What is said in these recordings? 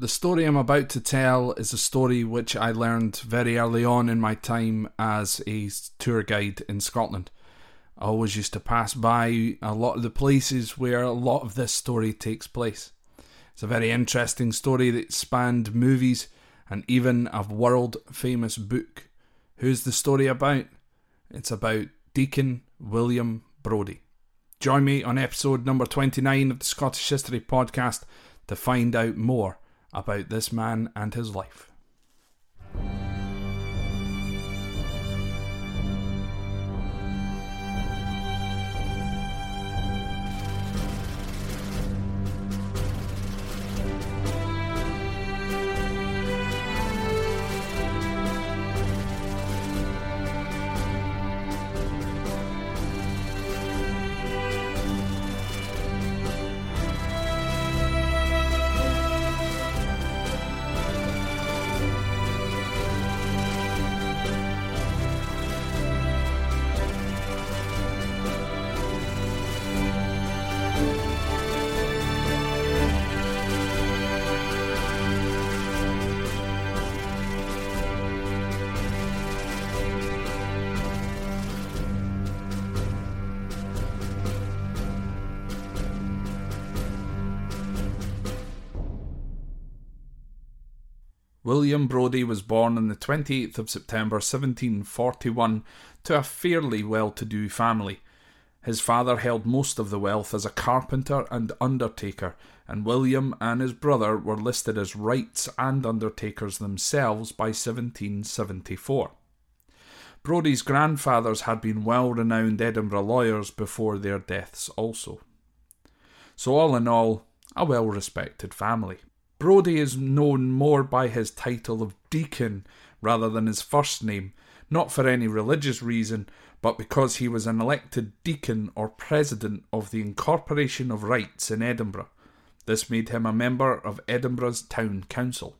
The story I'm about to tell is a story which I learned very early on in my time as a tour guide in Scotland. I always used to pass by a lot of the places where a lot of this story takes place. It's a very interesting story that spanned movies and even a world famous book. Who's the story about? It's about Deacon William Brodie. Join me on episode number 29 of the Scottish History Podcast to find out more about this man and his life. William Brodie was born on the 28th of September 1741 to a fairly well to do family. His father held most of the wealth as a carpenter and undertaker, and William and his brother were listed as wrights and undertakers themselves by 1774. Brodie's grandfathers had been well renowned Edinburgh lawyers before their deaths, also. So, all in all, a well respected family. Brodie is known more by his title of Deacon rather than his first name, not for any religious reason, but because he was an elected deacon or president of the Incorporation of Wrights in Edinburgh. This made him a member of Edinburgh's Town Council.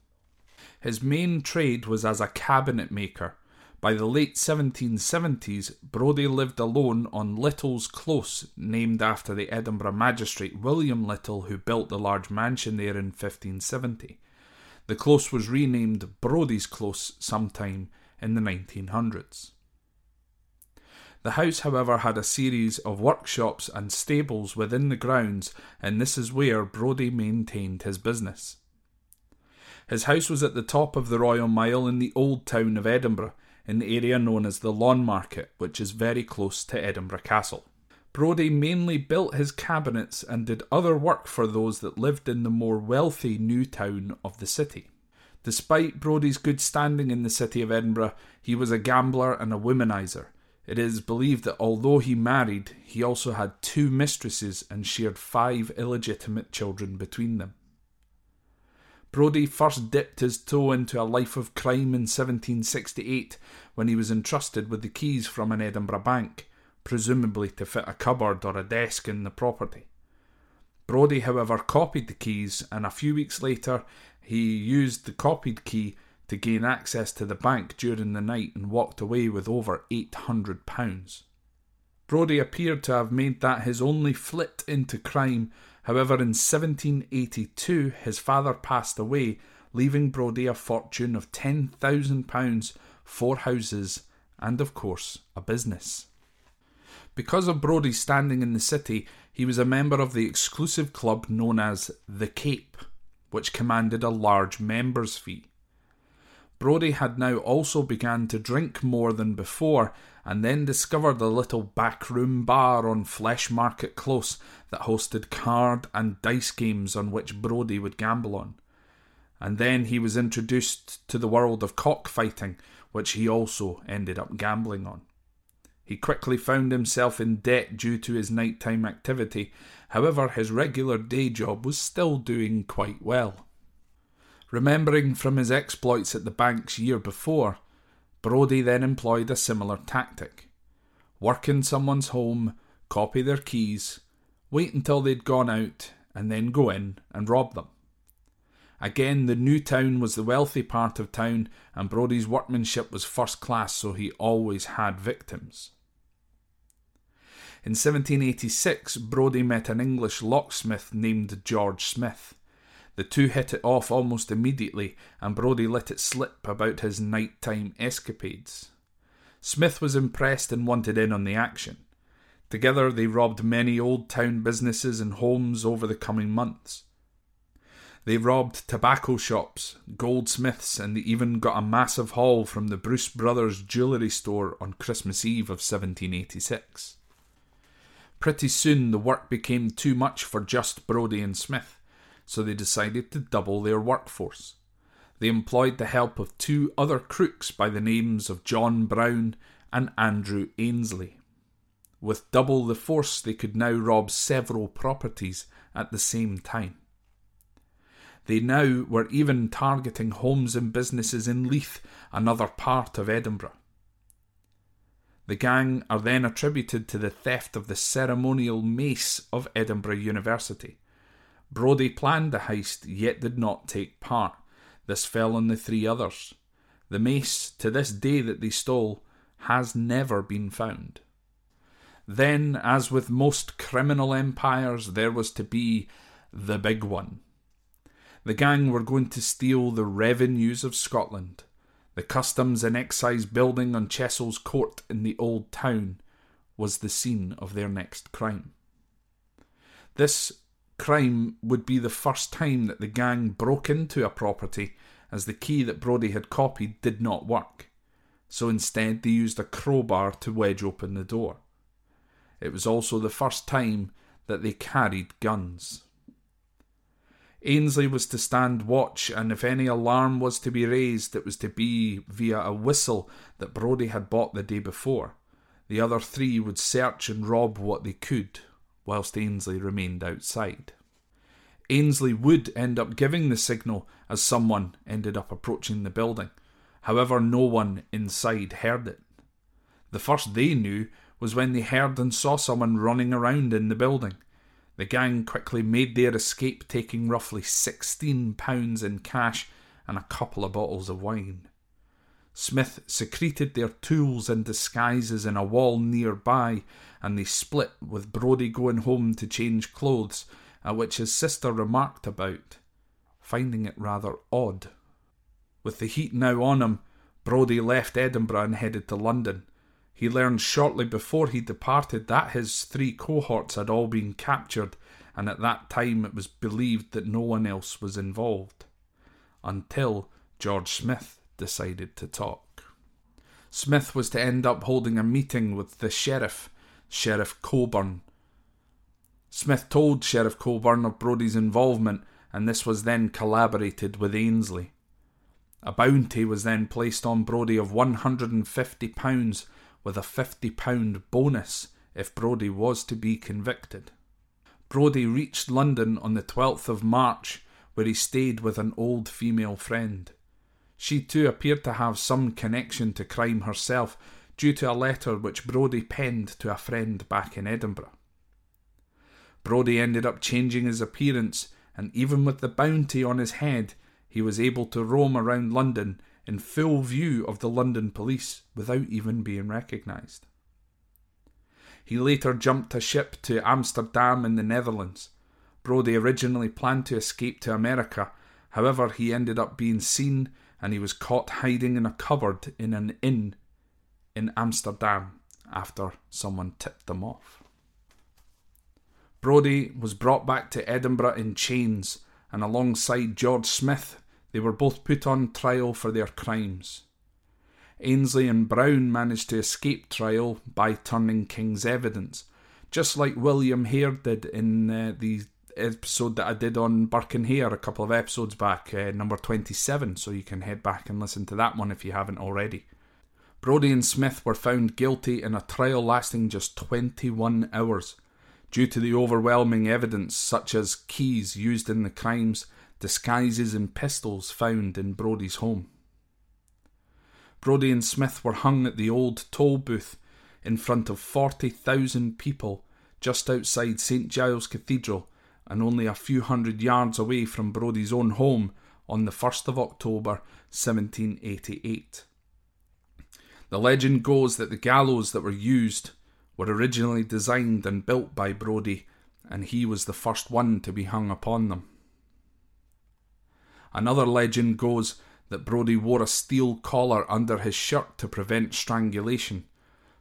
His main trade was as a cabinet maker, by the late 1770s, Brodie lived alone on Little's Close, named after the Edinburgh magistrate William Little, who built the large mansion there in 1570. The close was renamed Brodie's Close sometime in the 1900s. The house, however, had a series of workshops and stables within the grounds, and this is where Brodie maintained his business. His house was at the top of the Royal Mile in the old town of Edinburgh, in the area known as the Lawn Market, which is very close to Edinburgh Castle. Brodie mainly built his cabinets and did other work for those that lived in the more wealthy new town of the city. Despite Brodie's good standing in the city of Edinburgh, he was a gambler and a womanizer. It is believed that although he married, he also had two mistresses and shared five illegitimate children between them. Brodie first dipped his toe into a life of crime in 1768 when he was entrusted with the keys from an Edinburgh bank, presumably to fit a cupboard or a desk in the property. Brodie, however, copied the keys, and a few weeks later he used the copied key to gain access to the bank during the night and walked away with over £800. Brodie appeared to have made that his only flit into crime However, in 1782, his father passed away, leaving Brodie a fortune of £10,000, four houses, and of course, a business. Because of Brodie's standing in the city, he was a member of the exclusive club known as The Cape, which commanded a large members' fee. Brodie had now also begun to drink more than before, and then discovered a little backroom bar on Flesh Market Close that hosted card and dice games on which Brodie would gamble on. And then he was introduced to the world of cockfighting, which he also ended up gambling on. He quickly found himself in debt due to his nighttime activity, however, his regular day job was still doing quite well. Remembering from his exploits at the banks year before, Brodie then employed a similar tactic. Work in someone's home, copy their keys, wait until they'd gone out, and then go in and rob them. Again, the new town was the wealthy part of town, and Brodie's workmanship was first class, so he always had victims. In 1786, Brodie met an English locksmith named George Smith. The two hit it off almost immediately, and Brodie let it slip about his nighttime escapades. Smith was impressed and wanted in on the action. Together, they robbed many old town businesses and homes over the coming months. They robbed tobacco shops, goldsmiths, and they even got a massive haul from the Bruce Brothers jewellery store on Christmas Eve of 1786. Pretty soon the work became too much for just Brodie and Smith, so they decided to double their workforce. They employed the help of two other crooks by the names of John Brown and Andrew Ainslie. With double the force, they could now rob several properties at the same time. They now were even targeting homes and businesses in Leith, another part of Edinburgh. The gang are then attributed to the theft of the ceremonial mace of Edinburgh University. Brodie planned the heist yet did not take part. This fell on the three others. The mace, to this day that they stole, has never been found. Then, as with most criminal empires, there was to be the big one the gang were going to steal the revenues of Scotland. The Customs and Excise building on Chessel's Court in the Old Town was the scene of their next crime. This crime would be the first time that the gang broke into a property as the key that Brodie had copied did not work. So instead, they used a crowbar to wedge open the door. It was also the first time that they carried guns. Ainslie was to stand watch, and if any alarm was to be raised, it was to be via a whistle that Brodie had bought the day before. The other three would search and rob what they could, whilst Ainslie remained outside. Ainslie would end up giving the signal as someone ended up approaching the building. However, no one inside heard it. The first they knew was when they heard and saw someone running around in the building. The gang quickly made their escape, taking roughly £16 in cash and a couple of bottles of wine. Smith secreted their tools and disguises in a wall nearby, and they split, with Brodie going home to change clothes, at which his sister remarked about, finding it rather odd. With the heat now on him, Brodie left Edinburgh and headed to London. He learned shortly before he departed that his three cohorts had all been captured, and at that time it was believed that no one else was involved. Until George Smith decided to talk. Smith was to end up holding a meeting with the sheriff, Sheriff Cockburn. Smith told Sheriff Cockburn of Brodie's involvement, and this was then collaborated with Ainslie. A bounty was then placed on Brodie of £150 with a £50 bonus if Brodie was to be convicted. Brodie reached London on the 12th of March, where he stayed with an old female friend. She too appeared to have some connection to crime herself, due to a letter which Brodie penned to a friend back in Edinburgh. Brodie ended up changing his appearance, and even with the bounty on his head, he was able to roam around London in full view of the London police without even being recognised. He later jumped a ship to Amsterdam in the Netherlands. Brodie originally planned to escape to America, however, he ended up being seen and he was caught hiding in a cupboard in an inn in Amsterdam after someone tipped them off. Brodie was brought back to Edinburgh in chains, and alongside George Smith, they were both put on trial for their crimes. Ainslie and Brown managed to escape trial by turning King's evidence, just like William Hare did in uh, the episode that I did on Burke and Hare a couple of episodes back, uh, number 27, so you can head back and listen to that one if you haven't already. Brodie and Smith were found guilty in a trial lasting just 21 hours due to the overwhelming evidence, such as keys used in the crimes, disguises, and pistols found in Brodie's home. Brodie and Smith were hung at the old toll booth in front of 40,000 people just outside St Giles Cathedral and only a few hundred yards away from Brodie's own home on the 1st of October 1788. The legend goes that the gallows that were used were originally designed and built by Brodie, and he was the first one to be hung upon them. Another legend goes that Brodie wore a steel collar under his shirt to prevent strangulation.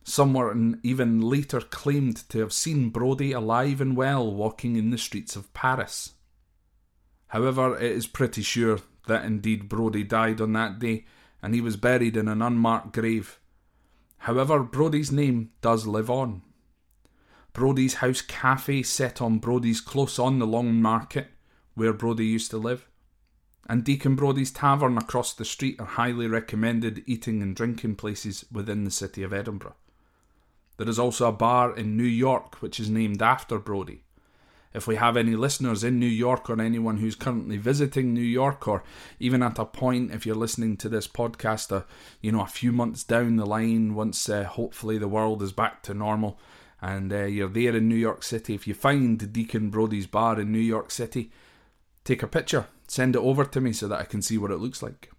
Someone even later claimed to have seen Brodie alive and well walking in the streets of Paris. However, it is pretty sure that indeed Brodie died on that day and he was buried in an unmarked grave. However, Brodie's name does live on. Brodie's House Cafe set on Brodie's close on the Lawn Market, where Brodie used to live, and Deacon Brodie's Tavern across the street are highly recommended eating and drinking places within the city of Edinburgh. There is also a bar in New York which is named after Brodie. If we have any listeners in New York or anyone who's currently visiting New York, or even at a point, if you're listening to this podcast, uh, you know, a few months down the line, once uh, hopefully the world is back to normal, and uh, you're there in New York City, if you find Deacon Brodie's bar in New York City, take a picture, send it over to me so that I can see what it looks like.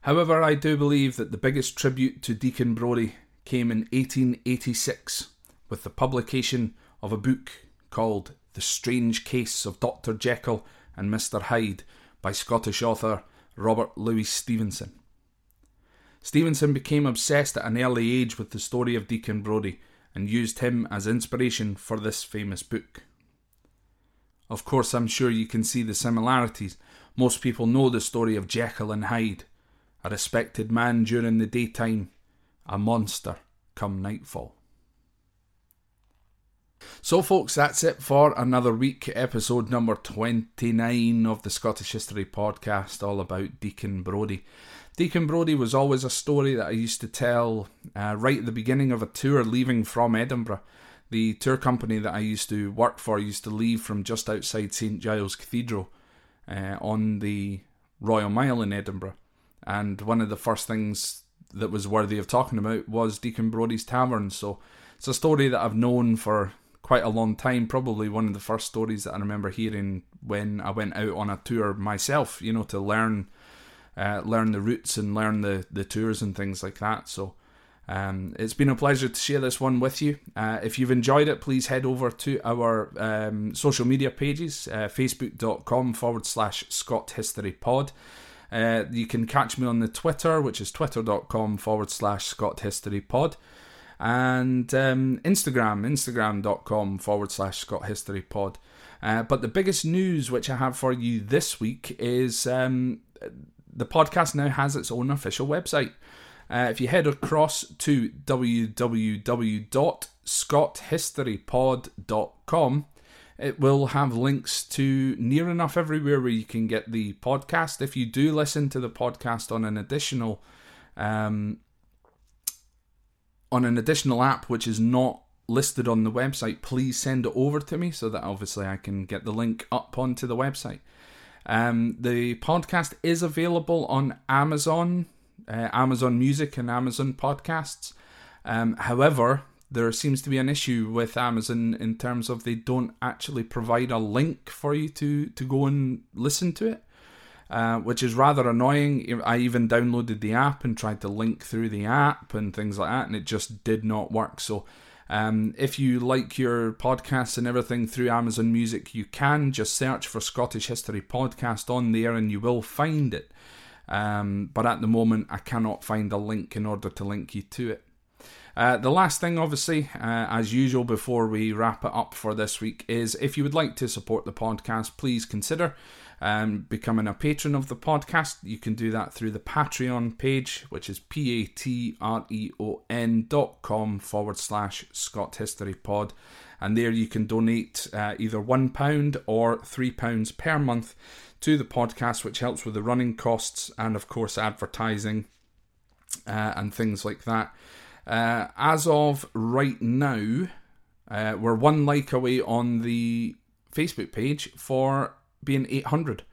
However, I do believe that the biggest tribute to Deacon Brodie came in 1886 with the publication of a book called The Strange Case of Dr. Jekyll and Mr. Hyde by Scottish author Robert Louis Stevenson. Stevenson became obsessed at an early age with the story of Deacon Brodie and used him as inspiration for this famous book. Of course, I'm sure you can see the similarities. Most people know the story of Jekyll and Hyde, a respected man during the daytime a monster come nightfall. So, folks, that's it for another week, episode number 29 of the Scottish History Podcast, all about Deacon Brodie. Deacon Brodie was always a story that I used to tell uh, right at the beginning of a tour leaving from Edinburgh. The tour company that I used to work for used to leave from just outside St Giles Cathedral uh, on the Royal Mile in Edinburgh. And one of the first things that was worthy of talking about was Deacon Brodie's Tavern. So it's a story that I've known for quite a long time. Probably one of the first stories that I remember hearing when I went out on a tour myself. You know, to learn uh, learn the routes and learn the the tours and things like that. So. Um, it's been a pleasure to share this one with you. Uh, if you've enjoyed it, please head over to our um, social media pages, uh, facebook.com forward slash Scot History Pod. Uh, you can catch me on the Twitter, which is twitter.com forward slash Scot History Pod. And um, Instagram, instagram.com forward slash Scot History Pod. Uh, but the biggest news which I have for you this week is um, the podcast now has its own official website. Uh, if you head across to www.scothistorypod.com, it will have links to near enough everywhere where you can get the podcast. If you do listen to the podcast on an additional um, on an additional app which is not listed on the website, please send it over to me so that obviously I can get the link up onto the website. Um, the podcast is available on Amazon, uh, Amazon Music, and Amazon Podcasts. Um, however, there seems to be an issue with Amazon in terms of they don't actually provide a link for you to to go and listen to it, uh, which is rather annoying. I even downloaded the app and tried to link through the app and things like that, and it just did not work. So. Um, if you like your podcasts and everything through Amazon Music, you can just search for Scottish History Podcast on there and you will find it. Um, but at the moment, I cannot find a link in order to link you to it. Uh, the last thing, obviously, uh, as usual, before we wrap it up for this week, is if you would like to support the podcast, please consider um, becoming a patron of the podcast. You can do that through the Patreon page, which is p a t r e o n dot com forward slash Scot History Pod. And there you can donate uh, either £1 or £3 per month to the podcast, which helps with the running costs and, of course, advertising uh, and things like that. Uh, as of right now, uh, we're one like away on the Facebook page for being 800.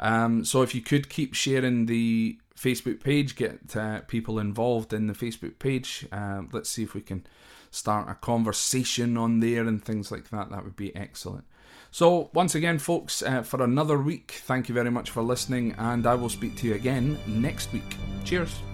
Um, so if you could keep sharing the Facebook page, get uh, people involved in the Facebook page. Uh, let's see if we can start a conversation on there and things like that. That would be excellent. So, once again, folks, uh, for another week, thank you very much for listening, and I will speak to you again next week. Cheers.